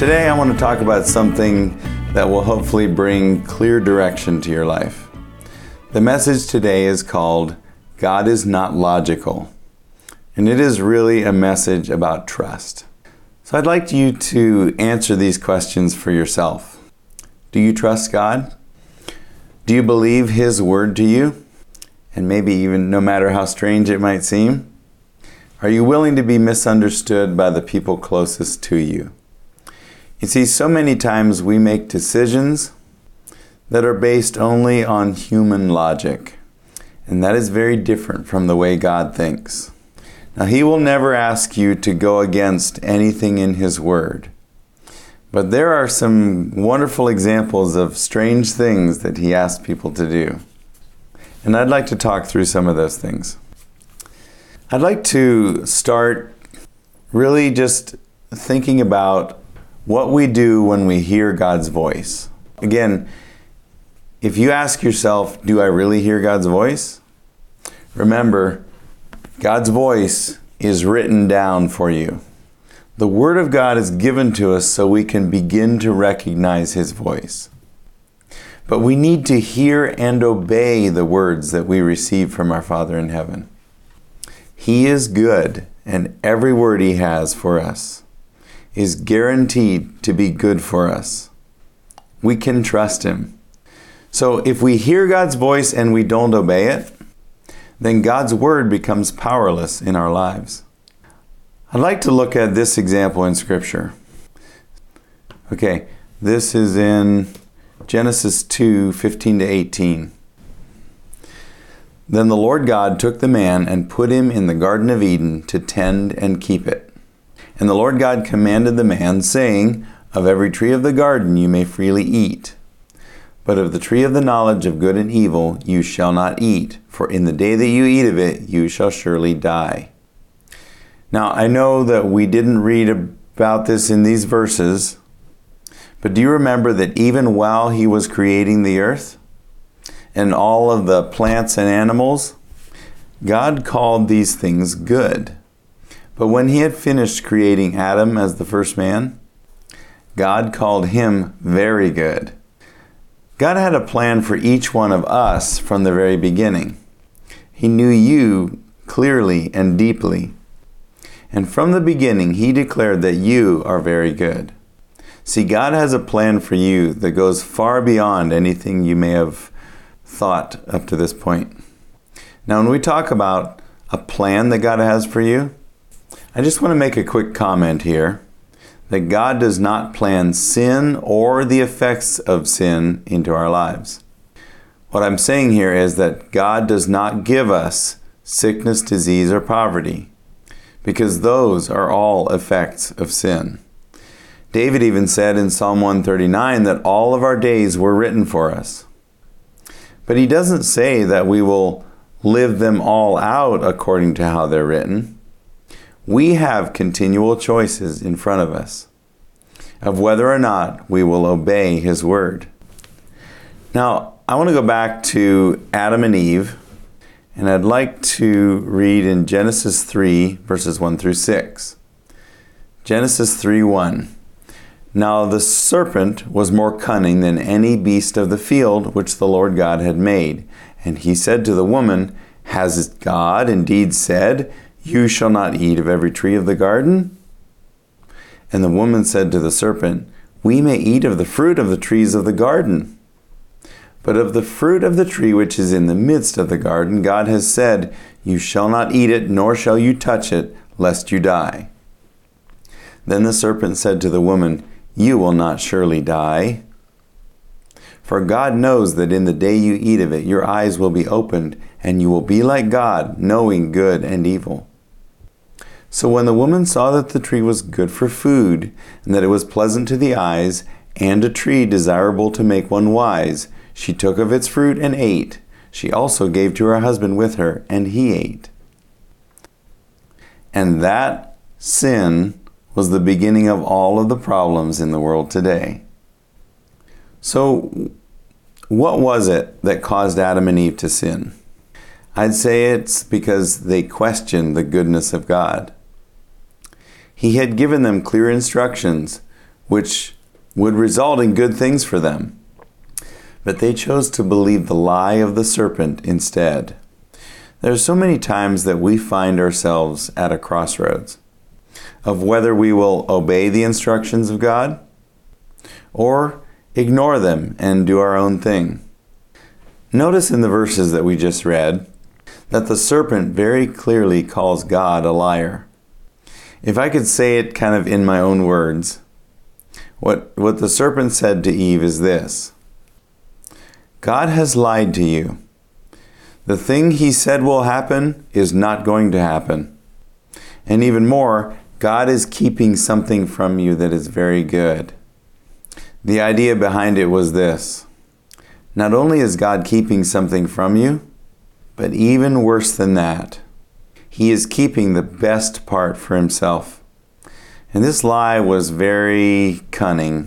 Today I want to talk about something that will hopefully bring clear direction to your life. The message today is called God is Not Logical, and it is really a message about trust. So I'd like you to answer these questions for yourself. Do you trust God? Do you believe His word to you? And maybe even no matter how strange it might seem? Are you willing to be misunderstood by the people closest to you? You see, so many times we make decisions that are based only on human logic, and that is very different from the way God thinks. Now, He will never ask you to go against anything in His Word. But there are some wonderful examples of strange things that He asked people to do. And I'd like to talk through some of those things. I'd like to start really just thinking about what we do when we hear God's voice. Again, if you ask yourself, Do I really hear God's voice? Remember, God's voice is written down for you. The Word of God is given to us so we can begin to recognize His voice. But we need to hear and obey the words that we receive from our Father in heaven. He is good, and every word He has for us is guaranteed to be good for us. We can trust Him. So if we hear God's voice and we don't obey it, then God's word becomes powerless in our lives. I'd like to look at this example in Scripture. Okay, this is in Genesis 2 15 to 18. Then the Lord God took the man and put him in the Garden of Eden to tend and keep it. And the Lord God commanded the man, saying, Of every tree of the garden you may freely eat, but of the tree of the knowledge of good and evil you shall not eat, for in the day that you eat of it you shall surely die. Now, I know that we didn't read about this in these verses, but do you remember that even while he was creating the earth and all of the plants and animals, God called these things good. But when he had finished creating Adam as the first man, God called him very good. God had a plan for each one of us from the very beginning. He knew you clearly and deeply. And from the beginning, He declared that you are very good. See, God has a plan for you that goes far beyond anything you may have thought up to this point. Now, when we talk about a plan that God has for you, I just want to make a quick comment here that God does not plan sin or the effects of sin into our lives. What I'm saying here is that God does not give us sickness, disease, or poverty, because those are all effects of sin. David even said in Psalm 139 that all of our days were written for us. But he doesn't say that we will live them all out according to how they're written we have continual choices in front of us of whether or not we will obey His word. Now, I want to go back to Adam and Eve, and I'd like to read in Genesis 3, verses 1 through 6. Genesis 3 1. Now the serpent was more cunning than any beast of the field which the Lord God had made. And he said to the woman, Has God indeed said, you shall not eat of every tree of the garden? And the woman said to the serpent, We may eat of the fruit of the trees of the garden. But of the fruit of the tree which is in the midst of the garden, God has said, You shall not eat it, nor shall you touch it, lest you die. Then the serpent said to the woman, You will not surely die. For God knows that in the day you eat of it, your eyes will be opened, and you will be like God, knowing good and evil. So when the woman saw that the tree was good for food, and that it was pleasant to the eyes, and a tree desirable to make one wise, she took of its fruit and ate. She also gave to her husband with her, and he ate. And that sin was the beginning of all of the problems in the world today. So, what was it that caused Adam and Eve to sin? I'd say it's because they questioned the goodness of God. He had given them clear instructions which would result in good things for them. But they chose to believe the lie of the serpent instead. There are so many times that we find ourselves at a crossroads of whether we will obey the instructions of God or ignore them and do our own thing. Notice in the verses that we just read that the serpent very clearly calls God a liar. If I could say it kind of in my own words, what, what the serpent said to Eve is this God has lied to you. The thing he said will happen is not going to happen. And even more, God is keeping something from you that is very good. The idea behind it was this not only is God keeping something from you, but even worse than that, He is keeping the best part for Himself. And this lie was very cunning.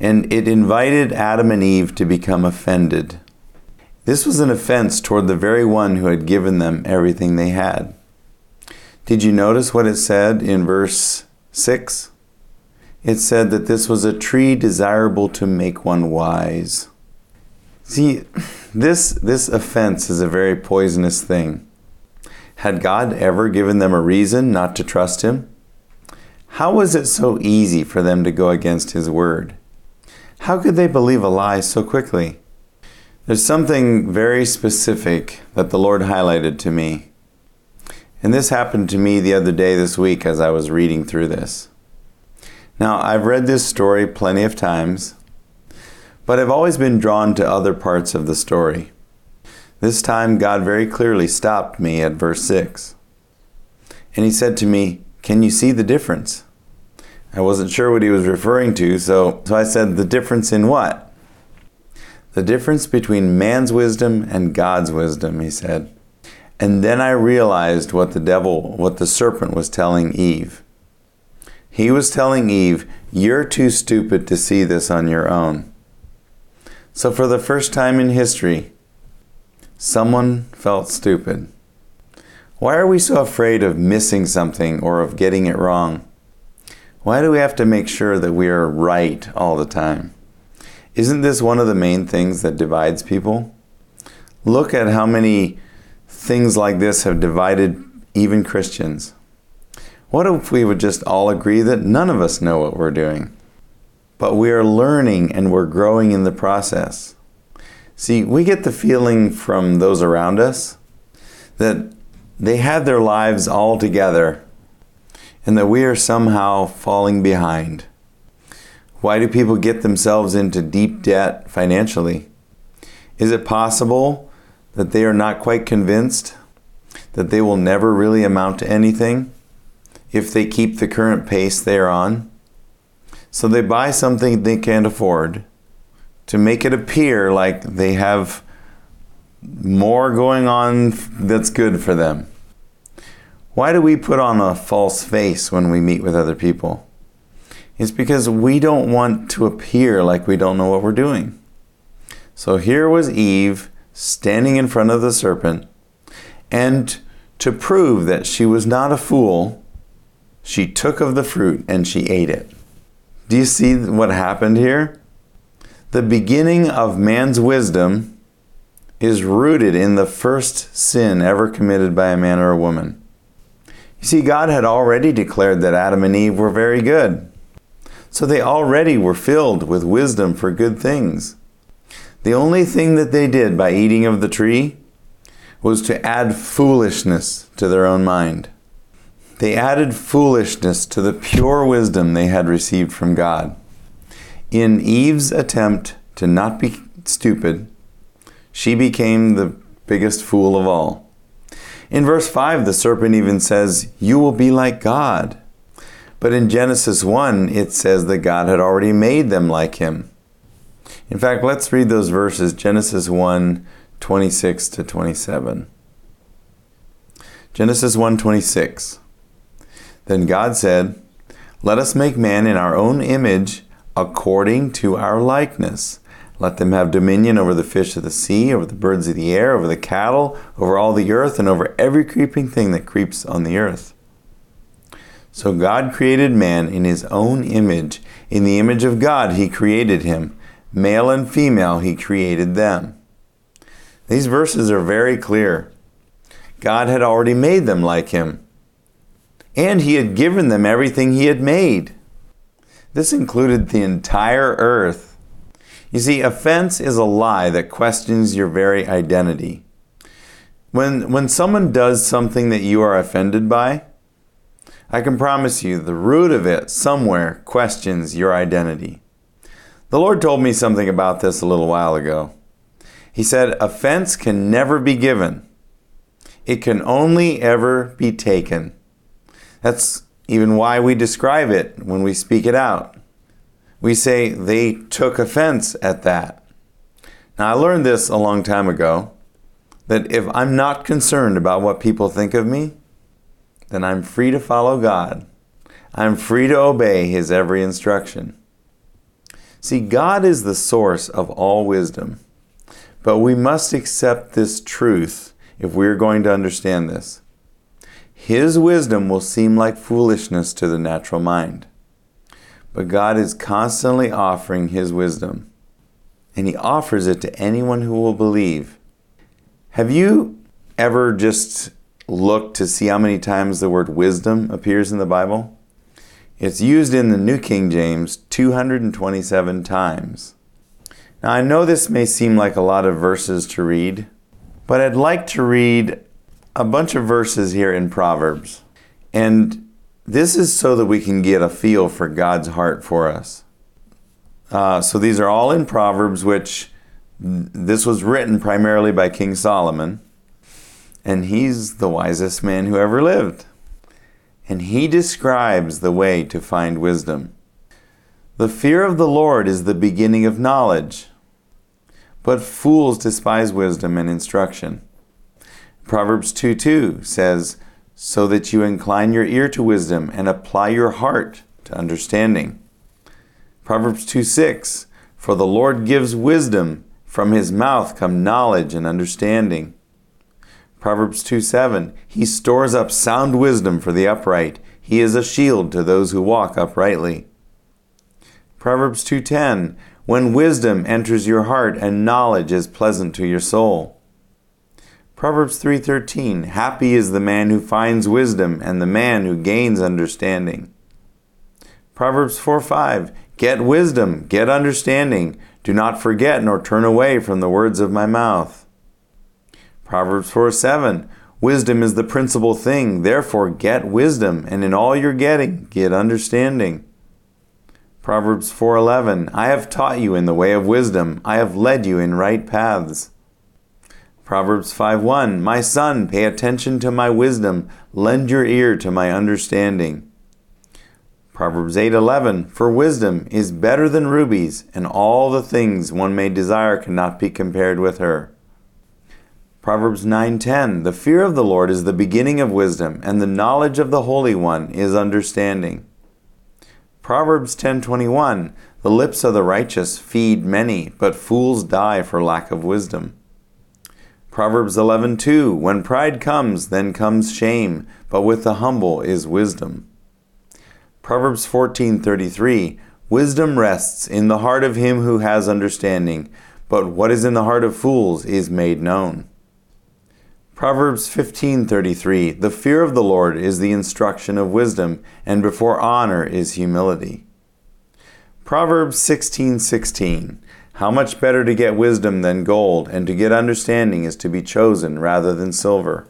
And it invited Adam and Eve to become offended. This was an offense toward the very one who had given them everything they had. Did you notice what it said in verse 6? It said that this was a tree desirable to make one wise. See, this, this offense is a very poisonous thing. Had God ever given them a reason not to trust Him? How was it so easy for them to go against His word? How could they believe a lie so quickly? There's something very specific that the Lord highlighted to me. And this happened to me the other day this week as I was reading through this. Now, I've read this story plenty of times, but I've always been drawn to other parts of the story. This time, God very clearly stopped me at verse 6. And He said to me, Can you see the difference? I wasn't sure what He was referring to, so, so I said, The difference in what? The difference between man's wisdom and God's wisdom, He said. And then I realized what the devil, what the serpent was telling Eve. He was telling Eve, You're too stupid to see this on your own. So, for the first time in history, someone felt stupid. Why are we so afraid of missing something or of getting it wrong? Why do we have to make sure that we are right all the time? Isn't this one of the main things that divides people? Look at how many things like this have divided even Christians. What if we would just all agree that none of us know what we're doing? But we are learning and we're growing in the process. See, we get the feeling from those around us that they have their lives all together and that we are somehow falling behind. Why do people get themselves into deep debt financially? Is it possible that they are not quite convinced that they will never really amount to anything? if they keep the current pace they are on. So they buy something they can't afford to make it appear like they have more going on that's good for them. Why do we put on a false face when we meet with other people? It's because we don't want to appear like we don't know what we're doing. So here was Eve standing in front of the serpent, and to prove that she was not a fool, she took of the fruit and she ate it. Do you see what happened here? The beginning of man's wisdom is rooted in the first sin ever committed by a man or a woman. You see, God had already declared that Adam and Eve were very good. So they already were filled with wisdom for good things. The only thing that they did by eating of the tree was to add foolishness to their own mind. They added foolishness to the pure wisdom they had received from God. In Eve's attempt to not be stupid, she became the biggest fool of all. In verse 5, the serpent even says, You will be like God. But in Genesis 1, it says that God had already made them like him. In fact, let's read those verses Genesis 1 26 to 27. Genesis 1 26. Then God said, Let us make man in our own image, according to our likeness. Let them have dominion over the fish of the sea, over the birds of the air, over the cattle, over all the earth, and over every creeping thing that creeps on the earth. So God created man in his own image. In the image of God, he created him. Male and female, he created them. These verses are very clear. God had already made them like him, and he had given them everything he had made. This included the entire earth. You see, offense is a lie that questions your very identity. When, when someone does something that you are offended by, I can promise you the root of it somewhere questions your identity. The Lord told me something about this a little while ago. He said, Offense can never be given, it can only ever be taken. That's even why we describe it when we speak it out. We say they took offense at that. Now, I learned this a long time ago that if I'm not concerned about what people think of me, then I'm free to follow God. I'm free to obey His every instruction. See, God is the source of all wisdom, but we must accept this truth if we're going to understand this. His wisdom will seem like foolishness to the natural mind. But God is constantly offering His wisdom, and He offers it to anyone who will believe. Have you ever just looked to see how many times the word wisdom appears in the Bible? It's used in the New King James 227 times. Now, I know this may seem like a lot of verses to read, but I'd like to read a bunch of verses here in Proverbs. And this is so that we can get a feel for God's heart for us. Uh, so these are all in Proverbs, which this was written primarily by King Solomon. And he's the wisest man who ever lived. And he describes the way to find wisdom. The fear of the Lord is the beginning of knowledge, but fools despise wisdom and instruction. Proverbs 2 2 says, So that you incline your ear to wisdom and apply your heart to understanding. Proverbs 2 6 For the Lord gives wisdom, from his mouth come knowledge and understanding. Proverbs 2 7 He stores up sound wisdom for the upright, he is a shield to those who walk uprightly. Proverbs 2:10 When wisdom enters your heart and knowledge is pleasant to your soul. Proverbs 3:13 Happy is the man who finds wisdom and the man who gains understanding. Proverbs 4:5 Get wisdom, get understanding. Do not forget nor turn away from the words of my mouth. Proverbs 4:7 Wisdom is the principal thing, therefore get wisdom, and in all your getting, get understanding. Proverbs 4:11 I have taught you in the way of wisdom, I have led you in right paths. Proverbs 5:1 My son, pay attention to my wisdom, lend your ear to my understanding. Proverbs 8:11 For wisdom is better than rubies, and all the things one may desire cannot be compared with her. Proverbs 9:10 The fear of the Lord is the beginning of wisdom, and the knowledge of the Holy One is understanding. Proverbs 10:21 The lips of the righteous feed many, but fools die for lack of wisdom. Proverbs 11:2 When pride comes, then comes shame, but with the humble is wisdom. Proverbs 14:33 Wisdom rests in the heart of him who has understanding, but what is in the heart of fools is made known. Proverbs 15:33 The fear of the Lord is the instruction of wisdom, and before honor is humility. Proverbs 16:16 how much better to get wisdom than gold, and to get understanding is to be chosen rather than silver.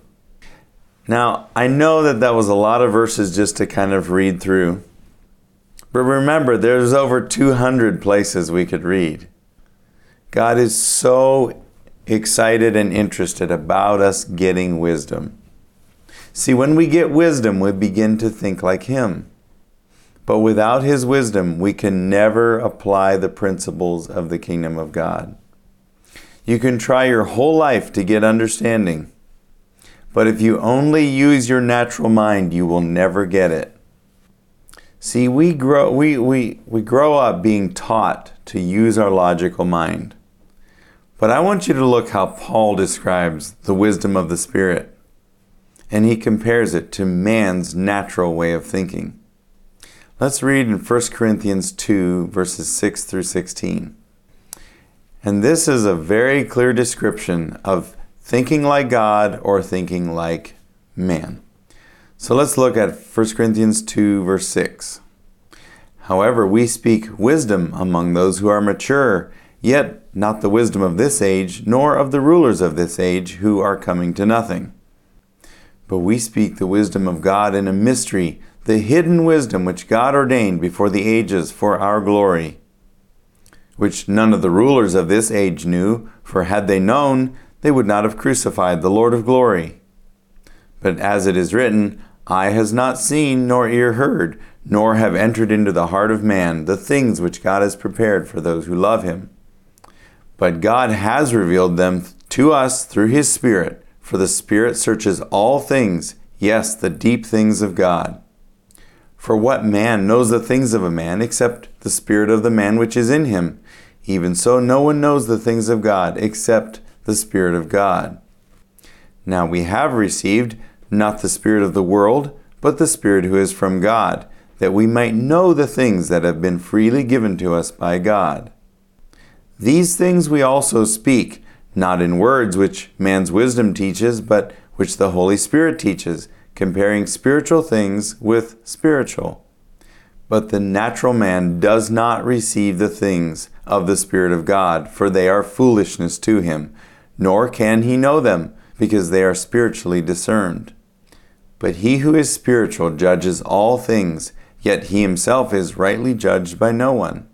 Now, I know that that was a lot of verses just to kind of read through. But remember, there's over 200 places we could read. God is so excited and interested about us getting wisdom. See, when we get wisdom, we begin to think like Him. But without His wisdom, we can never apply the principles of the kingdom of God. You can try your whole life to get understanding, but if you only use your natural mind, you will never get it. See, we grow, we, we, we grow up being taught to use our logical mind. But I want you to look how Paul describes the wisdom of the Spirit. and he compares it to man's natural way of thinking. Let's read in 1 Corinthians 2, verses 6 through 16. And this is a very clear description of thinking like God or thinking like man. So let's look at 1 Corinthians 2, verse 6. However, we speak wisdom among those who are mature, yet not the wisdom of this age, nor of the rulers of this age who are coming to nothing. But we speak the wisdom of God in a mystery, the hidden wisdom which God ordained before the ages for our glory which none of the rulers of this age knew, for had they known, they would not have crucified the Lord of glory. But as it is written, Eye has not seen, nor ear heard, nor have entered into the heart of man the things which God has prepared for those who love him. But God has revealed them to us through his Spirit, for the Spirit searches all things, yes, the deep things of God. For what man knows the things of a man except the spirit of the man which is in him? Even so, no one knows the things of God except the Spirit of God. Now we have received not the Spirit of the world, but the Spirit who is from God, that we might know the things that have been freely given to us by God. These things we also speak, not in words which man's wisdom teaches, but which the Holy Spirit teaches comparing spiritual things with spiritual. But the natural man does not receive the things of the Spirit of God, for they are foolishness to him, nor can he know them, because they are spiritually discerned. But he who is spiritual judges all things, yet he himself is rightly judged by no one.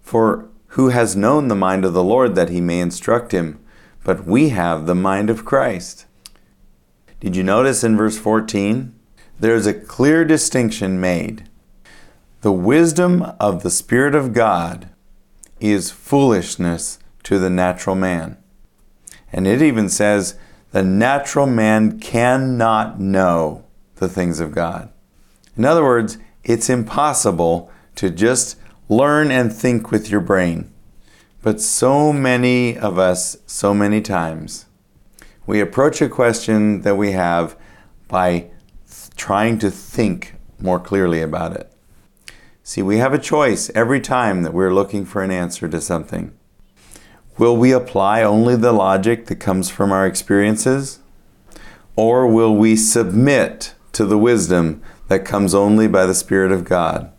For who has known the mind of the Lord that he may instruct him? But we have the mind of Christ. Did you notice in verse 14? There is a clear distinction made. The wisdom of the Spirit of God is foolishness to the natural man. And it even says, the natural man cannot know the things of God. In other words, it's impossible to just learn and think with your brain. But so many of us, so many times, we approach a question that we have by trying to think more clearly about it. See, we have a choice every time that we're looking for an answer to something. Will we apply only the logic that comes from our experiences? Or will we submit to the wisdom that comes only by the Spirit of God?